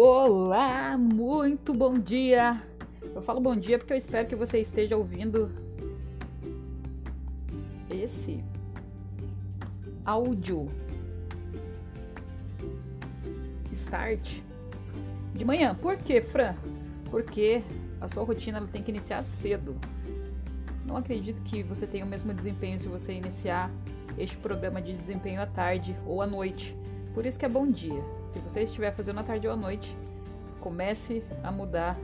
Olá, muito bom dia. Eu falo bom dia porque eu espero que você esteja ouvindo esse áudio start de manhã. Por quê, Fran? Porque a sua rotina ela tem que iniciar cedo. Não acredito que você tenha o mesmo desempenho se você iniciar este programa de desempenho à tarde ou à noite. Por isso que é bom dia. Se você estiver fazendo à tarde ou à noite, comece a mudar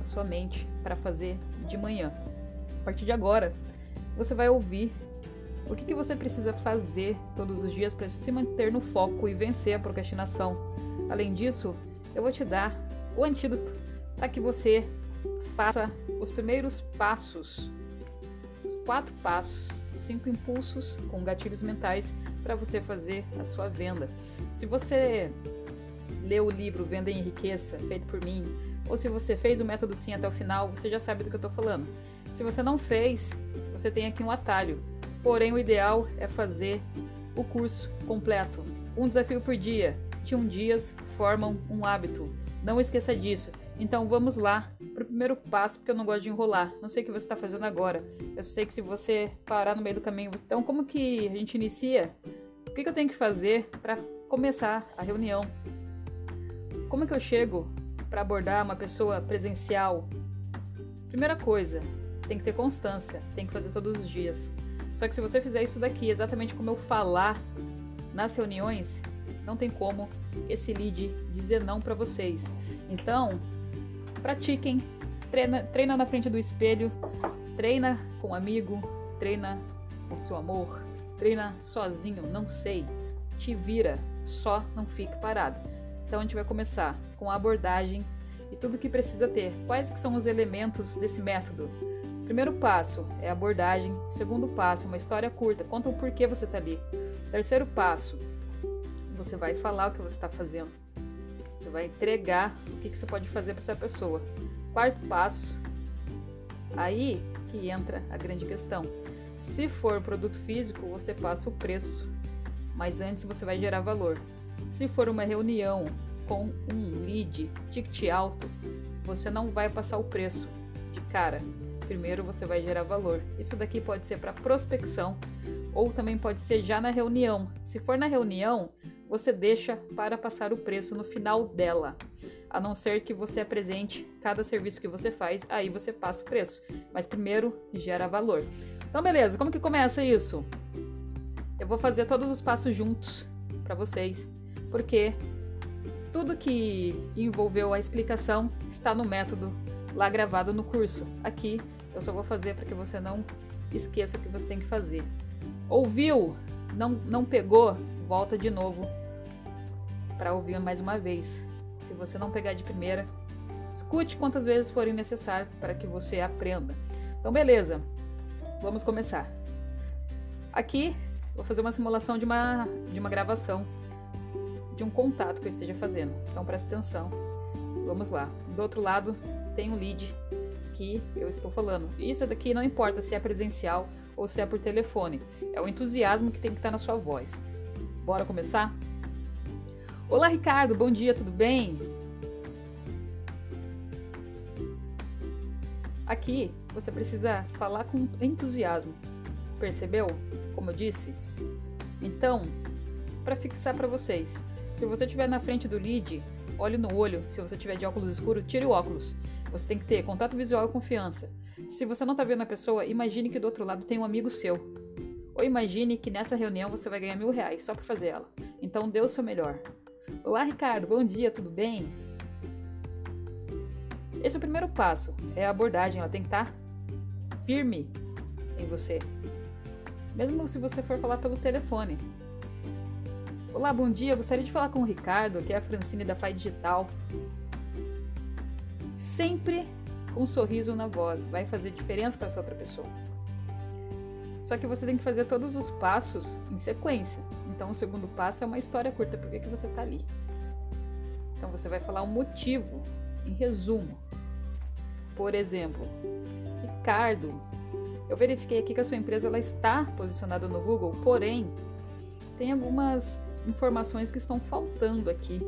a sua mente para fazer de manhã. A partir de agora, você vai ouvir o que, que você precisa fazer todos os dias para se manter no foco e vencer a procrastinação. Além disso, eu vou te dar o antídoto para que você faça os primeiros passos, os quatro passos, cinco impulsos com gatilhos mentais para você fazer a sua venda. Se você leu o livro Venda e Enriqueça, feito por mim, ou se você fez o método sim até o final, você já sabe do que eu estou falando. Se você não fez, você tem aqui um atalho. Porém, o ideal é fazer o curso completo. Um desafio por dia. 21 dias formam um hábito. Não esqueça disso. Então vamos lá para o primeiro passo, porque eu não gosto de enrolar. Não sei o que você está fazendo agora. Eu sei que se você parar no meio do caminho. Então, como que a gente inicia? O que, que eu tenho que fazer para começar a reunião? Como que eu chego para abordar uma pessoa presencial? Primeira coisa, tem que ter constância, tem que fazer todos os dias. Só que se você fizer isso daqui, exatamente como eu falar nas reuniões, não tem como esse lead dizer não para vocês. Então, pratiquem, treina, treina na frente do espelho, treina com um amigo, treina com seu amor, treina sozinho, não sei. Te vira, só não fique parado. Então a gente vai começar com a abordagem e tudo que precisa ter. Quais que são os elementos desse método? Primeiro passo é abordagem. Segundo passo, uma história curta. Conta o porquê você está ali. Terceiro passo, você vai falar o que você está fazendo. Vai entregar o que, que você pode fazer para essa pessoa. Quarto passo, aí que entra a grande questão. Se for produto físico, você passa o preço, mas antes você vai gerar valor. Se for uma reunião com um lead ticket alto, você não vai passar o preço de cara. Primeiro você vai gerar valor. Isso daqui pode ser para prospecção ou também pode ser já na reunião. Se for na reunião, você deixa para passar o preço no final dela. A não ser que você apresente cada serviço que você faz, aí você passa o preço. Mas primeiro gera valor. Então, beleza, como que começa isso? Eu vou fazer todos os passos juntos para vocês, porque tudo que envolveu a explicação está no método lá gravado no curso. Aqui eu só vou fazer para que você não esqueça o que você tem que fazer. Ouviu? Não, não pegou? Volta de novo para ouvir mais uma vez. Se você não pegar de primeira, escute quantas vezes forem necessárias para que você aprenda. Então, beleza, vamos começar. Aqui, vou fazer uma simulação de uma, de uma gravação de um contato que eu esteja fazendo. Então, preste atenção. Vamos lá. Do outro lado, tem o um lead que eu estou falando. Isso daqui não importa se é presencial ou se é por telefone. É o entusiasmo que tem que estar na sua voz. Bora começar? Olá, Ricardo, bom dia, tudo bem? Aqui você precisa falar com entusiasmo. Percebeu? Como eu disse? Então, para fixar para vocês, se você estiver na frente do lead, olhe no olho. Se você tiver de óculos escuro, tire o óculos. Você tem que ter contato visual e confiança. Se você não está vendo a pessoa, imagine que do outro lado tem um amigo seu. Ou imagine que nessa reunião você vai ganhar mil reais só para fazer ela. Então dê o seu melhor. Olá, Ricardo. Bom dia, tudo bem? Esse é o primeiro passo. É a abordagem. Ela tem que estar firme em você. Mesmo se você for falar pelo telefone. Olá, bom dia. gostaria de falar com o Ricardo, que é a Francine da Fly Digital. Sempre com um sorriso na voz. Vai fazer diferença para essa outra pessoa. Só que você tem que fazer todos os passos em sequência. Então, o segundo passo é uma história curta. Por que, que você está ali? Então, você vai falar um motivo, em resumo. Por exemplo, Ricardo, eu verifiquei aqui que a sua empresa ela está posicionada no Google, porém, tem algumas informações que estão faltando aqui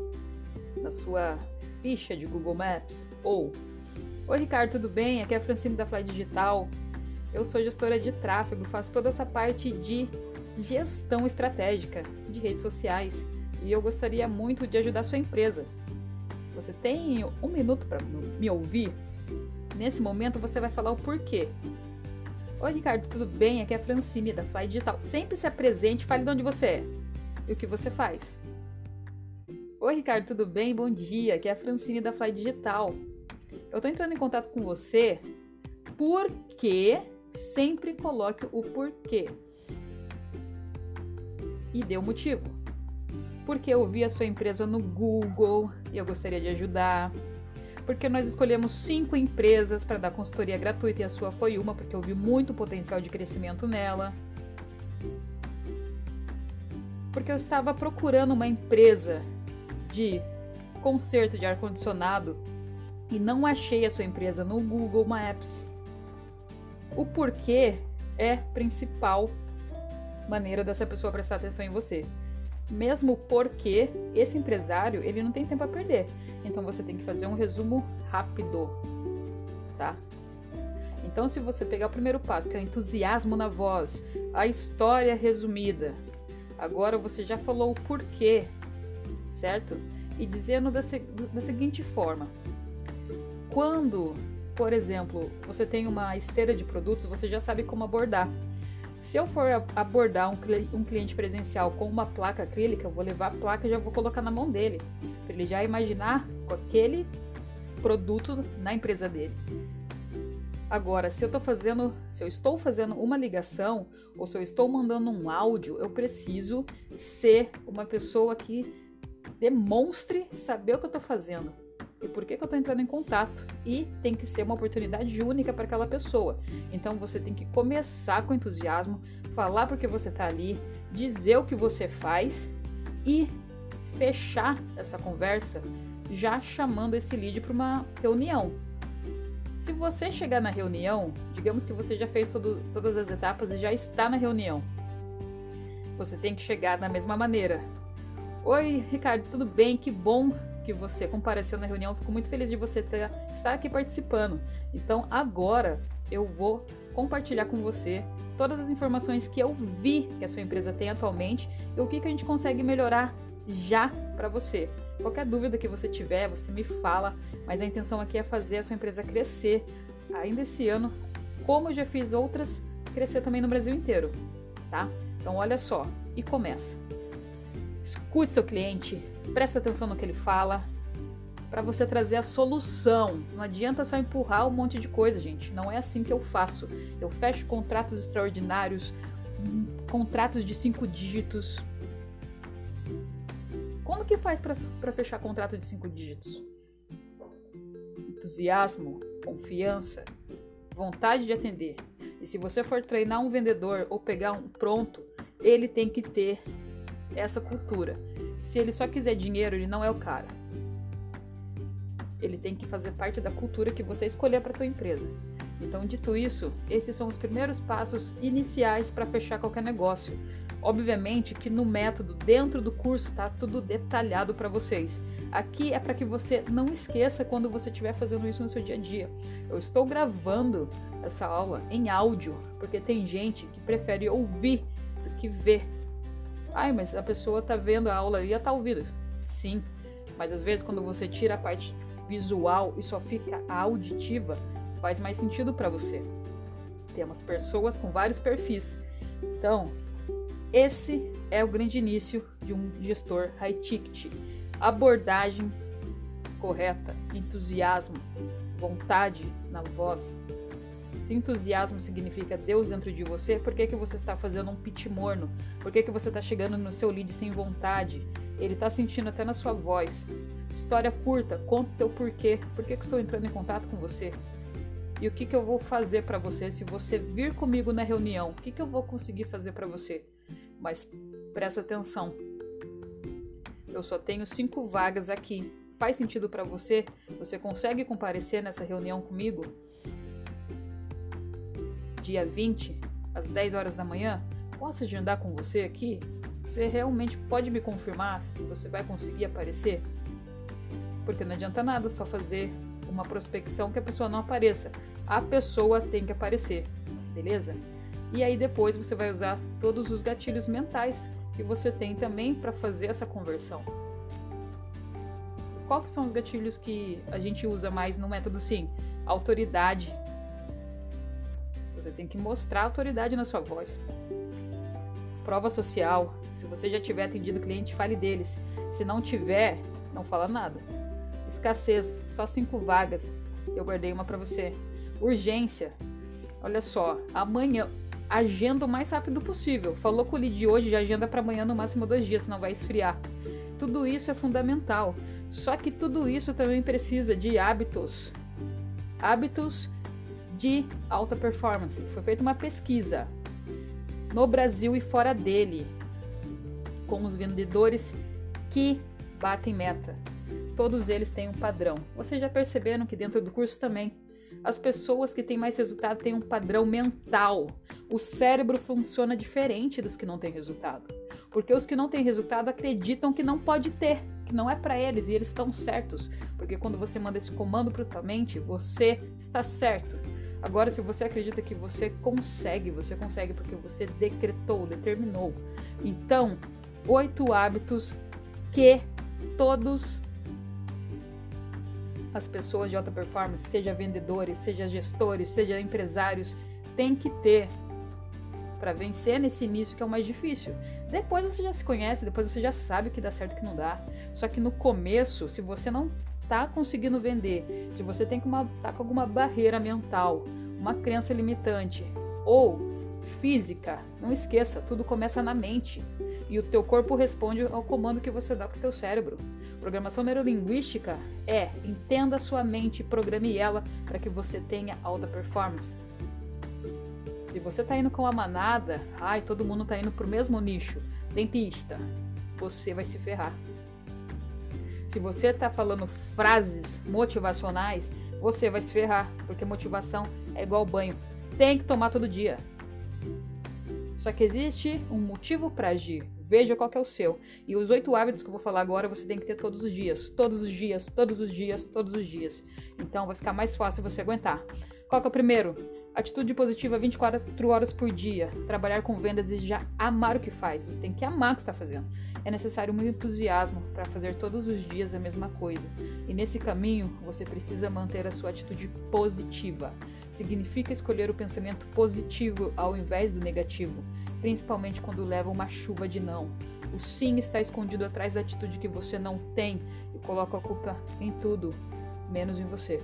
na sua ficha de Google Maps ou Oi Ricardo, tudo bem? Aqui é a Francine da Fly Digital. Eu sou gestora de tráfego, faço toda essa parte de gestão estratégica de redes sociais e eu gostaria muito de ajudar sua empresa. Você tem um minuto para me ouvir? Nesse momento você vai falar o porquê. Oi Ricardo, tudo bem? Aqui é a Francine da Fly Digital. Sempre se apresente, fale de onde você é e o que você faz. Oi Ricardo, tudo bem? Bom dia. Aqui é a Francine da Fly Digital. Eu estou entrando em contato com você porque sempre coloque o porquê. E dê o um motivo. Porque eu vi a sua empresa no Google e eu gostaria de ajudar. Porque nós escolhemos cinco empresas para dar consultoria gratuita e a sua foi uma, porque eu vi muito potencial de crescimento nela. Porque eu estava procurando uma empresa de conserto de ar-condicionado e não achei a sua empresa no Google Maps. O porquê é principal maneira dessa pessoa prestar atenção em você. Mesmo porque esse empresário, ele não tem tempo a perder. Então você tem que fazer um resumo rápido, tá? Então se você pegar o primeiro passo, que é o entusiasmo na voz, a história resumida, agora você já falou o porquê, certo? E dizendo da, da seguinte forma: quando, por exemplo, você tem uma esteira de produtos, você já sabe como abordar. Se eu for abordar um, cliente presencial com uma placa acrílica, eu vou levar a placa e já vou colocar na mão dele, para ele já imaginar com aquele produto na empresa dele. Agora, se eu estou fazendo, se eu estou fazendo uma ligação ou se eu estou mandando um áudio, eu preciso ser uma pessoa que demonstre saber o que eu estou fazendo e por que, que eu estou entrando em contato. E tem que ser uma oportunidade única para aquela pessoa. Então você tem que começar com entusiasmo, falar porque você está ali, dizer o que você faz e fechar essa conversa já chamando esse lead para uma reunião. Se você chegar na reunião, digamos que você já fez todo, todas as etapas e já está na reunião, você tem que chegar da mesma maneira. Oi, Ricardo, tudo bem? Que bom que você compareceu na reunião. Fico muito feliz de você ter, estar aqui participando. Então, agora eu vou compartilhar com você todas as informações que eu vi que a sua empresa tem atualmente e o que, que a gente consegue melhorar já para você. Qualquer dúvida que você tiver, você me fala, mas a intenção aqui é fazer a sua empresa crescer ainda esse ano, como eu já fiz outras, crescer também no Brasil inteiro, tá? Então olha só e começa. Escute seu cliente, preste atenção no que ele fala, para você trazer a solução. Não adianta só empurrar um monte de coisa, gente. Não é assim que eu faço. Eu fecho contratos extraordinários, contratos de cinco dígitos. Como que faz para fechar contrato de cinco dígitos? Entusiasmo, confiança, vontade de atender. E se você for treinar um vendedor ou pegar um pronto, ele tem que ter essa cultura. Se ele só quiser dinheiro, ele não é o cara. Ele tem que fazer parte da cultura que você escolher para tua empresa. Então, dito isso, esses são os primeiros passos iniciais para fechar qualquer negócio. Obviamente que no método, dentro do curso, tá tudo detalhado para vocês. Aqui é para que você não esqueça quando você estiver fazendo isso no seu dia a dia. Eu estou gravando essa aula em áudio, porque tem gente que prefere ouvir do que ver Ai, mas a pessoa tá vendo a aula e já tá ouvindo. Sim, mas às vezes quando você tira a parte visual e só fica a auditiva, faz mais sentido para você. Temos pessoas com vários perfis. Então, esse é o grande início de um gestor high ticket. Abordagem correta, entusiasmo, vontade na voz, se entusiasmo significa Deus dentro de você, por que, que você está fazendo um pitch morno? Por que, que você está chegando no seu lead sem vontade? Ele está sentindo até na sua voz. História curta, conta o teu porquê. Por que, que estou entrando em contato com você? E o que, que eu vou fazer para você se você vir comigo na reunião? O que, que eu vou conseguir fazer para você? Mas presta atenção. Eu só tenho cinco vagas aqui. Faz sentido para você? Você consegue comparecer nessa reunião comigo? Dia 20, às 10 horas da manhã, posso agendar com você aqui? Você realmente pode me confirmar se você vai conseguir aparecer? Porque não adianta nada só fazer uma prospecção que a pessoa não apareça. A pessoa tem que aparecer, beleza? E aí depois você vai usar todos os gatilhos mentais que você tem também para fazer essa conversão. Quais são os gatilhos que a gente usa mais no método sim? Autoridade. Você tem que mostrar autoridade na sua voz. Prova social. Se você já tiver atendido cliente, fale deles. Se não tiver, não fala nada. Escassez, só cinco vagas. Eu guardei uma para você. Urgência. Olha só, amanhã agenda o mais rápido possível. Falou com o lead hoje, já agenda para amanhã no máximo dois dias, senão vai esfriar. Tudo isso é fundamental. Só que tudo isso também precisa de hábitos. Hábitos de alta performance. Foi feita uma pesquisa no Brasil e fora dele com os vendedores que batem meta. Todos eles têm um padrão. Vocês já perceberam que dentro do curso também as pessoas que têm mais resultado têm um padrão mental. O cérebro funciona diferente dos que não têm resultado. Porque os que não têm resultado acreditam que não pode ter que não é para eles e eles estão certos, porque quando você manda esse comando para tua mente, você está certo. Agora, se você acredita que você consegue, você consegue porque você decretou, determinou. Então, oito hábitos que todos as pessoas de alta performance, seja vendedores, seja gestores, seja empresários, têm que ter para vencer nesse início que é o mais difícil. Depois você já se conhece, depois você já sabe o que dá certo e o que não dá. Só que no começo, se você não tá conseguindo vender, se você tem uma, tá com alguma barreira mental, uma crença limitante ou física, não esqueça, tudo começa na mente e o teu corpo responde ao comando que você dá para o teu cérebro. Programação neurolinguística é entenda a sua mente programe ela para que você tenha alta performance. Se você está indo com a manada, ai, todo mundo está indo para o mesmo nicho, dentista, você vai se ferrar. Se você está falando frases motivacionais, você vai se ferrar, porque motivação é igual banho. Tem que tomar todo dia. Só que existe um motivo para agir. Veja qual é o seu. E os oito hábitos que eu vou falar agora você tem que ter todos os dias. Todos os dias, todos os dias, todos os dias. Então vai ficar mais fácil você aguentar. Qual é o primeiro? Atitude positiva 24 horas por dia. Trabalhar com vendas e já amar o que faz. Você tem que amar o que está fazendo. É necessário muito entusiasmo para fazer todos os dias a mesma coisa. E nesse caminho, você precisa manter a sua atitude positiva. Significa escolher o pensamento positivo ao invés do negativo, principalmente quando leva uma chuva de não. O sim está escondido atrás da atitude que você não tem e coloca a culpa em tudo, menos em você.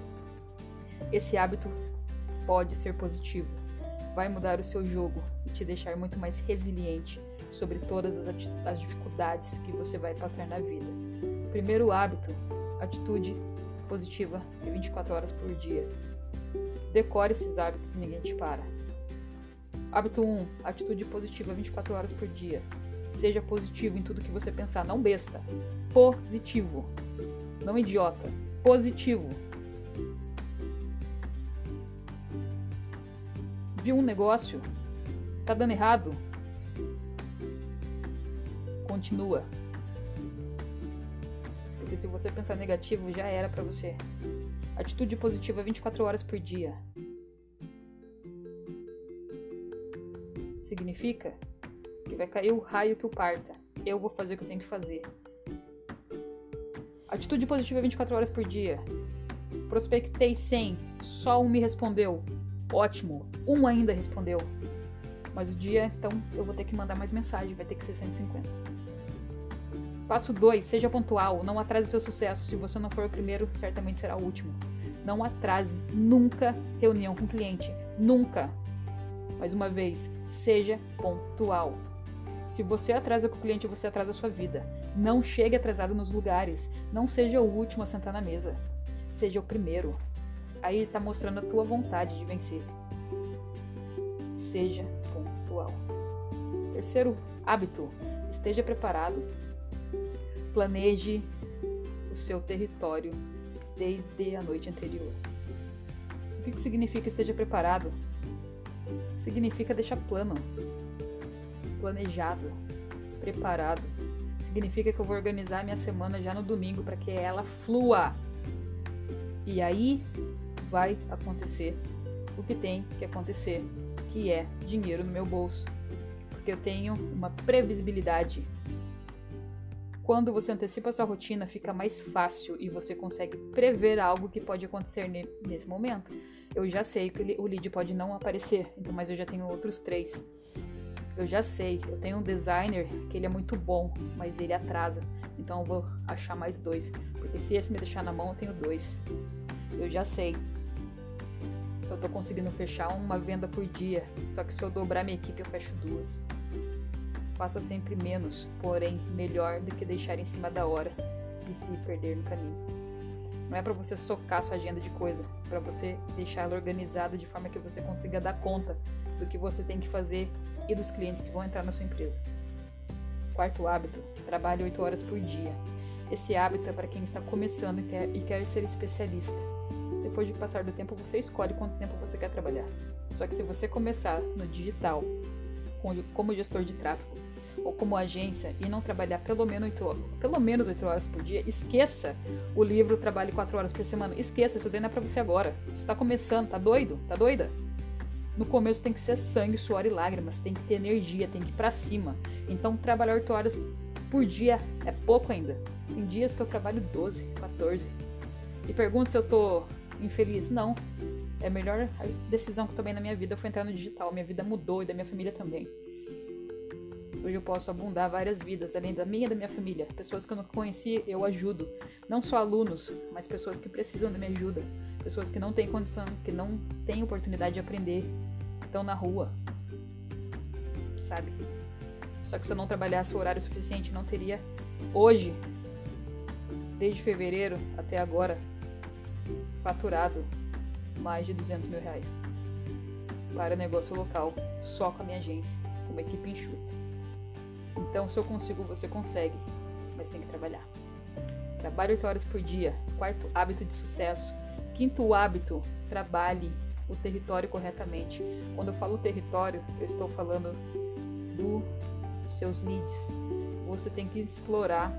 Esse hábito pode ser positivo. Vai mudar o seu jogo e te deixar muito mais resiliente sobre todas as dificuldades que você vai passar na vida. Primeiro hábito: atitude positiva de 24 horas por dia. Decore esses hábitos e ninguém te para. Hábito 1: atitude positiva 24 horas por dia. Seja positivo em tudo que você pensar, não besta. Positivo. Não idiota. Positivo. Viu um negócio, tá dando errado, continua. Porque se você pensar negativo, já era para você. Atitude positiva 24 horas por dia. Significa que vai cair o raio que o parta. Eu vou fazer o que eu tenho que fazer. Atitude positiva 24 horas por dia. Prospectei 100, só um me respondeu. Ótimo, um ainda respondeu. Mas o dia, então, eu vou ter que mandar mais mensagem, vai ter que ser 150. Passo 2, seja pontual, não atrase o seu sucesso. Se você não for o primeiro, certamente será o último. Não atrase nunca reunião com cliente, nunca. Mais uma vez, seja pontual. Se você atrasa com o cliente, você atrasa a sua vida. Não chegue atrasado nos lugares. Não seja o último a sentar na mesa. Seja o primeiro. Aí está mostrando a tua vontade de vencer. Seja pontual. Terceiro hábito: esteja preparado. Planeje o seu território desde a noite anterior. O que, que significa esteja preparado? Significa deixar plano, planejado, preparado. Significa que eu vou organizar minha semana já no domingo para que ela flua. E aí vai acontecer o que tem que acontecer, que é dinheiro no meu bolso. Porque eu tenho uma previsibilidade. Quando você antecipa sua rotina, fica mais fácil e você consegue prever algo que pode acontecer nesse momento. Eu já sei que o lead pode não aparecer, então, mas eu já tenho outros três. Eu já sei, eu tenho um designer que ele é muito bom, mas ele atrasa. Então eu vou achar mais dois. Porque se esse me deixar na mão, eu tenho dois. Eu já sei. Eu tô conseguindo fechar uma venda por dia. Só que se eu dobrar minha equipe, eu fecho duas. Faça sempre menos, porém melhor do que deixar em cima da hora e se perder no caminho. Não é para você socar sua agenda de coisa, é para você deixar ela organizada de forma que você consiga dar conta do que você tem que fazer e dos clientes que vão entrar na sua empresa. Quarto hábito: trabalhe 8 horas por dia. Esse hábito é para quem está começando e quer, e quer ser especialista. Depois de passar do tempo, você escolhe quanto tempo você quer trabalhar. Só que se você começar no digital, como gestor de tráfego, ou como agência e não trabalhar pelo menos 8, pelo menos 8 horas por dia, esqueça o livro Trabalhe 4 horas por semana. Esqueça, isso daí não é pra você agora. Você tá começando, tá doido? Tá doida? No começo tem que ser sangue, suor e lágrimas, tem que ter energia, tem que ir pra cima. Então trabalhar 8 horas por dia é pouco ainda. Tem dias que eu trabalho 12, 14. E pergunto se eu tô infeliz. Não. É a melhor decisão que eu tomei na minha vida foi entrar no digital. Minha vida mudou e da minha família também. Hoje eu posso abundar várias vidas, além da minha e da minha família. Pessoas que eu não conheci, eu ajudo. Não só alunos, mas pessoas que precisam da minha ajuda. Pessoas que não têm condição, que não têm oportunidade de aprender, estão na rua. Sabe? Só que se eu não trabalhasse o horário suficiente, não teria hoje, desde fevereiro até agora, faturado mais de 200 mil reais para negócio local, só com a minha agência, uma equipe enxuta. Então, se eu consigo, você consegue, mas tem que trabalhar. Trabalhe 8 horas por dia. Quarto hábito de sucesso. Quinto hábito, trabalhe o território corretamente. Quando eu falo território, eu estou falando dos seus leads. Você tem que explorar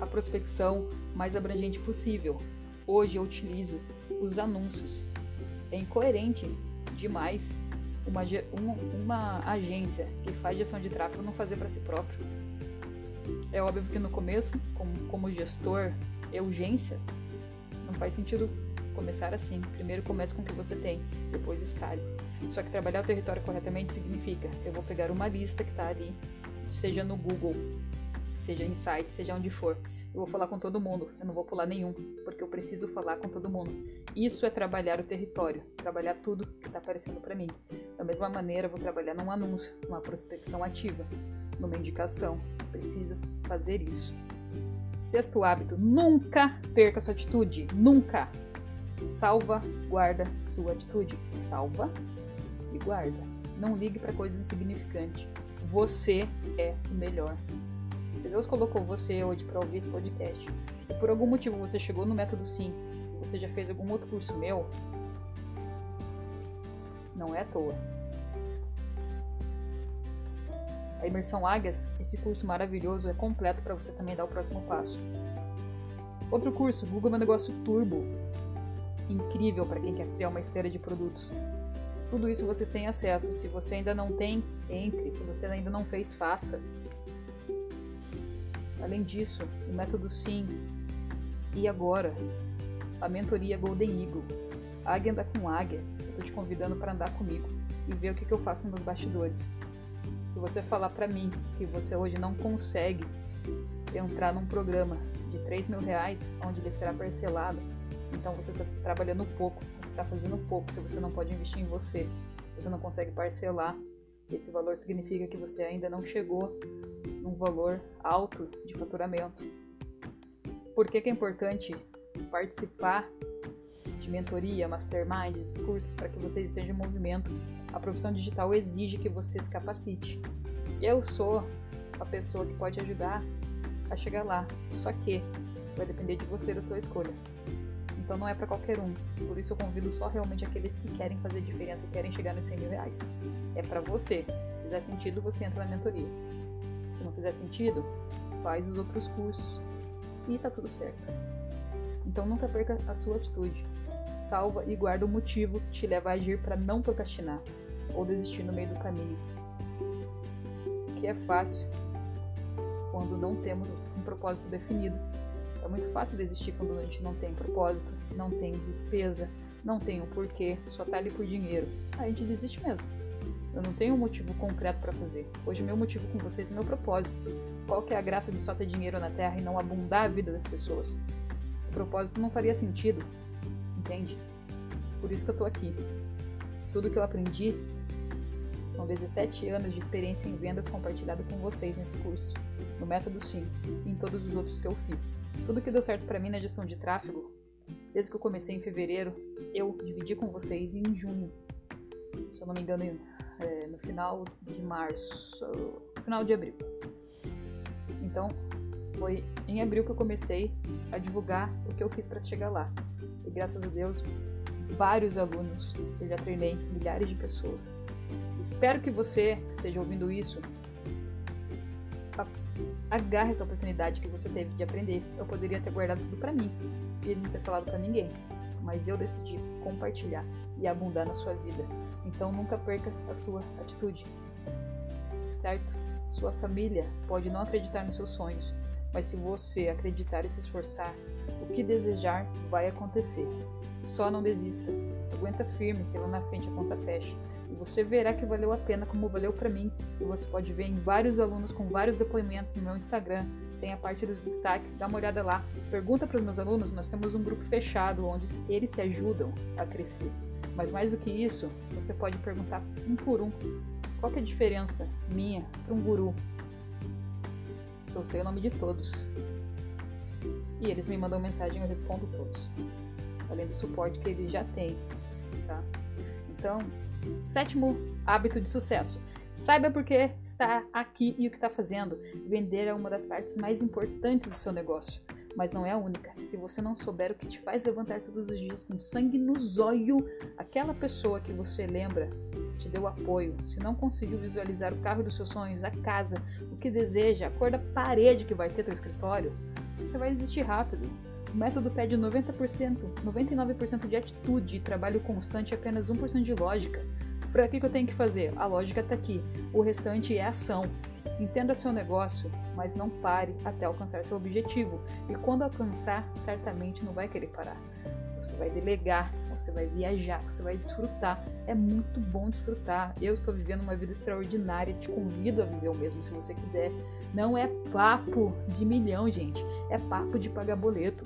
a prospecção mais abrangente possível. Hoje eu utilizo os anúncios. É incoerente demais uma, uma agência que faz gestão de tráfego não fazer para si próprio. É óbvio que no começo, como, como gestor, é urgência, não faz sentido começar assim. Primeiro comece com o que você tem, depois escale. Só que trabalhar o território corretamente significa eu vou pegar uma lista que está ali, seja no Google, seja em site, seja onde for. Eu vou falar com todo mundo, eu não vou pular nenhum, porque eu preciso falar com todo mundo. Isso é trabalhar o território, trabalhar tudo que está aparecendo para mim. Da mesma maneira, eu vou trabalhar num anúncio, numa prospecção ativa, numa indicação. Precisa fazer isso. Sexto hábito: nunca perca sua atitude. Nunca. Salva, guarda sua atitude. Salva e guarda. Não ligue para coisas insignificantes. Você é o melhor se Deus colocou você hoje para ouvir esse podcast, se por algum motivo você chegou no método sim, você já fez algum outro curso meu, não é à toa. A imersão Águias, esse curso maravilhoso, é completo para você também dar o próximo passo. Outro curso, Google Meu Negócio Turbo, incrível para quem quer criar uma esteira de produtos. Tudo isso vocês têm acesso. Se você ainda não tem, entre. Se você ainda não fez, faça. Além disso, o método SIM e agora a mentoria Golden Eagle. Águia anda com águia. Eu tô te convidando para andar comigo e ver o que, que eu faço nos bastidores. Se você falar para mim que você hoje não consegue entrar num programa de 3 mil reais, onde ele será parcelado, então você está trabalhando pouco, você está fazendo pouco. Se você não pode investir em você, você não consegue parcelar, esse valor significa que você ainda não chegou num valor alto de faturamento. Por que, que é importante participar de mentoria, masterminds, cursos para que vocês estejam em movimento? A profissão digital exige que você se capacite. Eu sou a pessoa que pode ajudar a chegar lá, só que vai depender de você da tua escolha. Então não é para qualquer um. Por isso eu convido só realmente aqueles que querem fazer diferença e querem chegar nos 100 mil reais. É para você. Se fizer sentido, você entra na mentoria. Não fizer sentido, faz os outros cursos e tá tudo certo. Então nunca perca a sua atitude. Salva e guarda o motivo que te leva a agir para não procrastinar ou desistir no meio do caminho. Que é fácil quando não temos um propósito definido. É muito fácil desistir quando a gente não tem propósito, não tem despesa, não tem o um porquê, só tá ali por dinheiro. A gente desiste mesmo. Eu não tenho um motivo concreto para fazer. Hoje meu motivo com vocês é meu propósito. Qual que é a graça de só ter dinheiro na Terra e não abundar a vida das pessoas? O propósito não faria sentido, entende? Por isso que eu tô aqui. Tudo que eu aprendi são 17 anos de experiência em vendas compartilhado com vocês nesse curso, no Método Sim e em todos os outros que eu fiz. Tudo que deu certo para mim na gestão de tráfego, desde que eu comecei em fevereiro, eu dividi com vocês em junho. Se eu não me engano, é, no final de março, final de abril. Então, foi em abril que eu comecei a divulgar o que eu fiz para chegar lá. E graças a Deus, vários alunos, eu já treinei milhares de pessoas. Espero que você que esteja ouvindo isso agarre essa oportunidade que você teve de aprender. Eu poderia ter guardado tudo para mim e não ter falado para ninguém, mas eu decidi compartilhar e abundar na sua vida. Então nunca perca a sua atitude. Certo? Sua família pode não acreditar nos seus sonhos, mas se você acreditar e se esforçar, o que desejar vai acontecer. Só não desista. Aguenta firme, que lá na frente a conta fecha. E você verá que valeu a pena como valeu para mim. E você pode ver em vários alunos com vários depoimentos no meu Instagram. Tem a parte dos destaques, dá uma olhada lá. Pergunta para os meus alunos, nós temos um grupo fechado onde eles se ajudam a crescer. Mas mais do que isso, você pode perguntar um por um qual é a diferença minha para um guru. Eu sei o nome de todos. E eles me mandam mensagem e eu respondo todos. Além do suporte que eles já têm. Tá? Então, sétimo hábito de sucesso. Saiba por que está aqui e o que está fazendo. Vender é uma das partes mais importantes do seu negócio mas não é a única. Se você não souber o que te faz levantar todos os dias com sangue nos olhos, aquela pessoa que você lembra que te deu apoio, se não conseguiu visualizar o carro dos seus sonhos, a casa, o que deseja, a cor da parede que vai ter teu escritório, você vai desistir rápido. O método pede 90%, 99% de atitude e trabalho constante e apenas 1% de lógica. Fran, o que eu tenho que fazer? A lógica está aqui. O restante é ação. Entenda seu negócio, mas não pare até alcançar seu objetivo. E quando alcançar, certamente não vai querer parar. Você vai delegar, você vai viajar, você vai desfrutar. É muito bom desfrutar. Eu estou vivendo uma vida extraordinária, te convido a viver o mesmo se você quiser. Não é papo de milhão, gente. É papo de pagar boleto.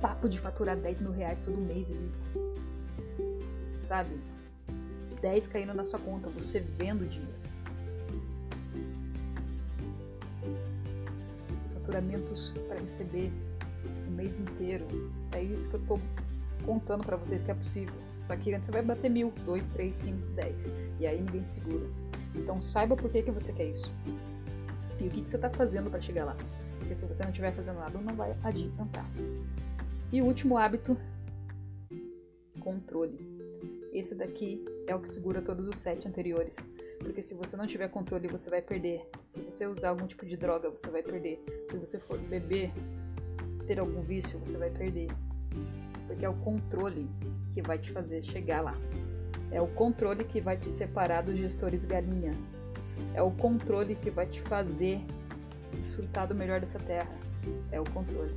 Papo de faturar 10 mil reais todo mês ali. Sabe? 10 caindo na sua conta, você vendo dinheiro. Faturamentos para receber o mês inteiro. É isso que eu estou contando para vocês que é possível. Só que antes você vai bater mil, dois, três, cinco, dez. E aí ninguém te segura. Então saiba por que, que você quer isso. E o que, que você está fazendo para chegar lá. Porque se você não estiver fazendo nada, não vai adiantar. E o último hábito, controle. Esse daqui é o que segura todos os sete anteriores. Porque se você não tiver controle, você vai perder. Se você usar algum tipo de droga, você vai perder. Se você for beber, ter algum vício, você vai perder. Porque é o controle que vai te fazer chegar lá. É o controle que vai te separar dos gestores galinha. É o controle que vai te fazer desfrutar do melhor dessa terra. É o controle.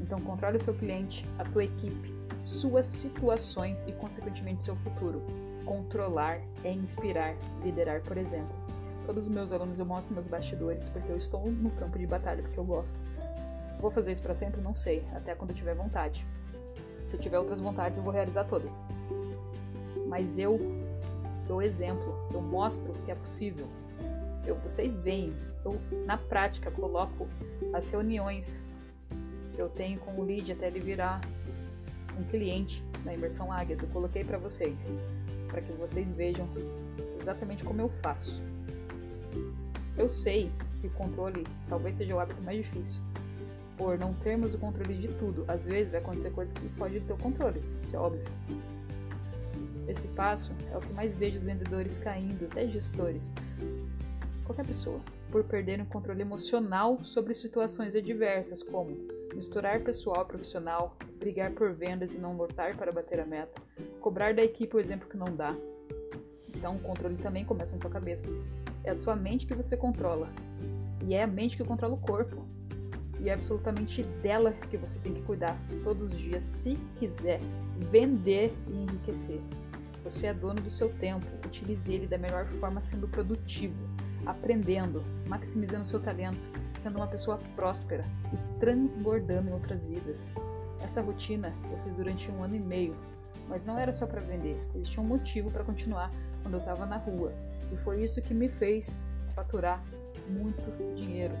Então controle o seu cliente, a tua equipe, suas situações e consequentemente seu futuro. Controlar é inspirar, liderar, por exemplo. Todos os meus alunos eu mostro meus bastidores porque eu estou no campo de batalha, porque eu gosto. Vou fazer isso para sempre? Não sei, até quando eu tiver vontade. Se eu tiver outras vontades, eu vou realizar todas. Mas eu dou exemplo, eu mostro que é possível. Eu, vocês veem, eu na prática coloco as reuniões que eu tenho com o lead até ele virar um cliente na imersão Águias. Eu coloquei para vocês para que vocês vejam exatamente como eu faço. Eu sei que o controle talvez seja o hábito mais difícil, por não termos o controle de tudo. Às vezes vai acontecer coisas que fogem do teu controle, isso é óbvio. Esse passo é o que mais vejo os vendedores caindo, até gestores, qualquer pessoa. por perderem o controle emocional sobre situações adversas, como misturar pessoal profissional, brigar por vendas e não lutar para bater a meta, cobrar da equipe o exemplo que não dá. Então, o controle também começa na tua cabeça. É a sua mente que você controla. E é a mente que controla o corpo. E é absolutamente dela que você tem que cuidar todos os dias, se quiser vender e enriquecer. Você é dono do seu tempo, utilize ele da melhor forma sendo produtivo, aprendendo, maximizando seu talento, sendo uma pessoa próspera transbordando em outras vidas. Essa rotina eu fiz durante um ano e meio, mas não era só para vender, existia um motivo para continuar quando eu estava na rua, e foi isso que me fez faturar muito dinheiro.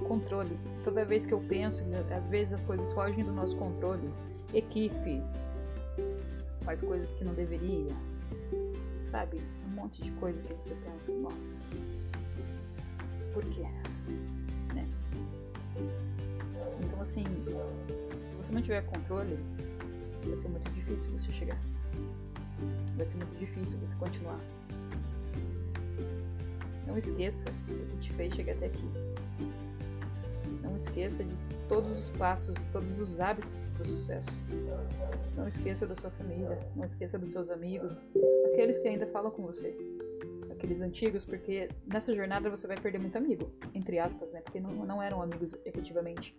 O controle. Toda vez que eu penso, às vezes as coisas fogem do nosso controle. Equipe faz coisas que não deveria. Sabe? Um monte de coisa que você pensa, nossa. Por quê? Então assim, se você não tiver controle, vai ser muito difícil você chegar. Vai ser muito difícil você continuar. Não esqueça o que te fez chegar até aqui. Não esqueça de todos os passos, de todos os hábitos para o sucesso. Não esqueça da sua família, não esqueça dos seus amigos, aqueles que ainda falam com você, aqueles antigos, porque nessa jornada você vai perder muito amigo, entre aspas, né? Porque não, não eram amigos efetivamente.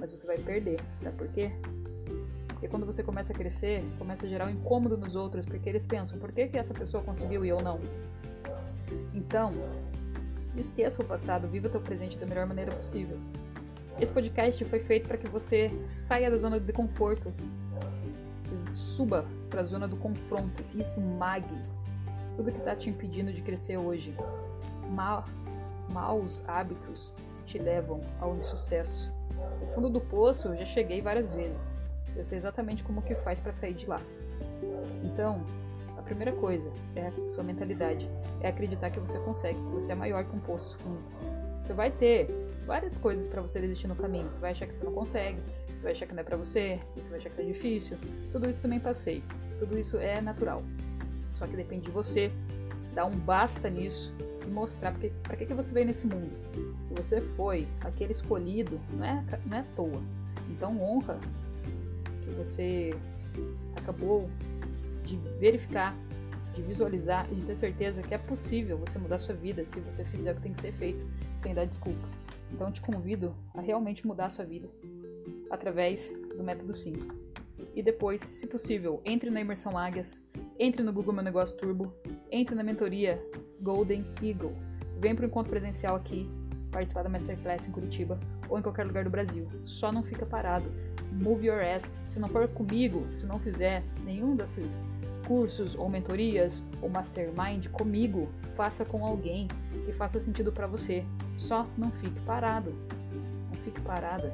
Mas você vai perder, sabe por quê? Porque quando você começa a crescer, começa a gerar um incômodo nos outros, porque eles pensam, por que, que essa pessoa conseguiu e eu não? Então, esqueça o passado, viva teu presente da melhor maneira possível. Esse podcast foi feito para que você saia da zona de conforto, suba para a zona do confronto, esmague tudo que está te impedindo de crescer hoje. Mal, maus hábitos te levam ao insucesso. O fundo do poço eu já cheguei várias vezes. Eu sei exatamente como que faz para sair de lá. Então, a primeira coisa é a sua mentalidade. É acreditar que você consegue, que você é maior que um poço fundo. Você vai ter várias coisas para você desistir no caminho. Você vai achar que você não consegue, você vai achar que não é para você, você vai achar que é difícil. Tudo isso também passei. Tudo isso é natural. Só que depende de você dar um basta nisso e mostrar para que, que você veio nesse mundo. Se você foi aquele escolhido, não é, não é à toa. Então honra que você acabou de verificar, de visualizar e de ter certeza que é possível você mudar sua vida se você fizer o que tem que ser feito, sem dar desculpa. Então te convido a realmente mudar a sua vida através do método 5. E depois, se possível, entre na imersão Águias, entre no Google Meu Negócio Turbo, entre na mentoria Golden Eagle. Vem para o encontro presencial aqui, participar da Masterclass em Curitiba ou em qualquer lugar do Brasil. Só não fica parado. Move your ass. Se não for comigo, se não fizer nenhum desses cursos ou mentorias ou mastermind comigo, faça com alguém que faça sentido para você. Só não fique parado. Não fique parada,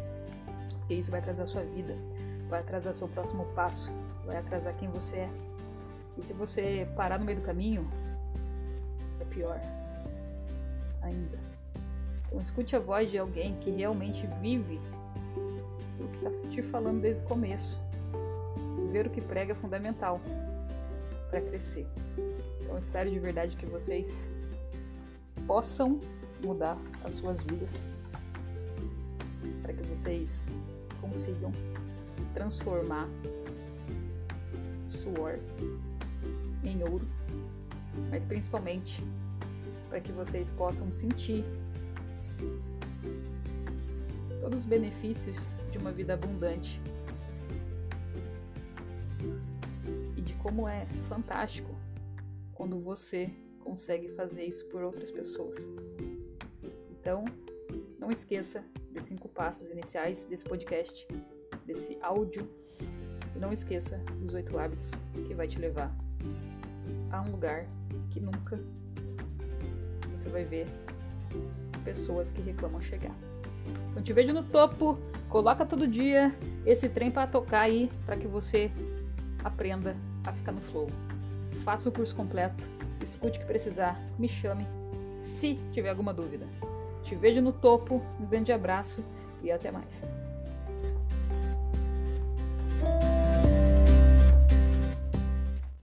porque isso vai atrasar sua vida, vai atrasar seu próximo passo, vai atrasar quem você é. E se você parar no meio do caminho, é pior ainda. Então escute a voz de alguém que realmente vive o que está te falando desde o começo. Ver o que prega é fundamental para crescer. Então espero de verdade que vocês possam mudar as suas vidas para que vocês consigam transformar suor em ouro, mas principalmente para que vocês possam sentir todos os benefícios de uma vida abundante como é fantástico quando você consegue fazer isso por outras pessoas. Então, não esqueça dos cinco passos iniciais desse podcast, desse áudio, e não esqueça dos oito hábitos que vai te levar um lugar que nunca você vai ver pessoas que reclamam chegar. Então te vejo no topo, coloca todo dia esse trem para tocar aí, para que você aprenda a ficar no flow. Faça o curso completo, escute o que precisar, me chame se tiver alguma dúvida. Te vejo no topo, um grande abraço e até mais.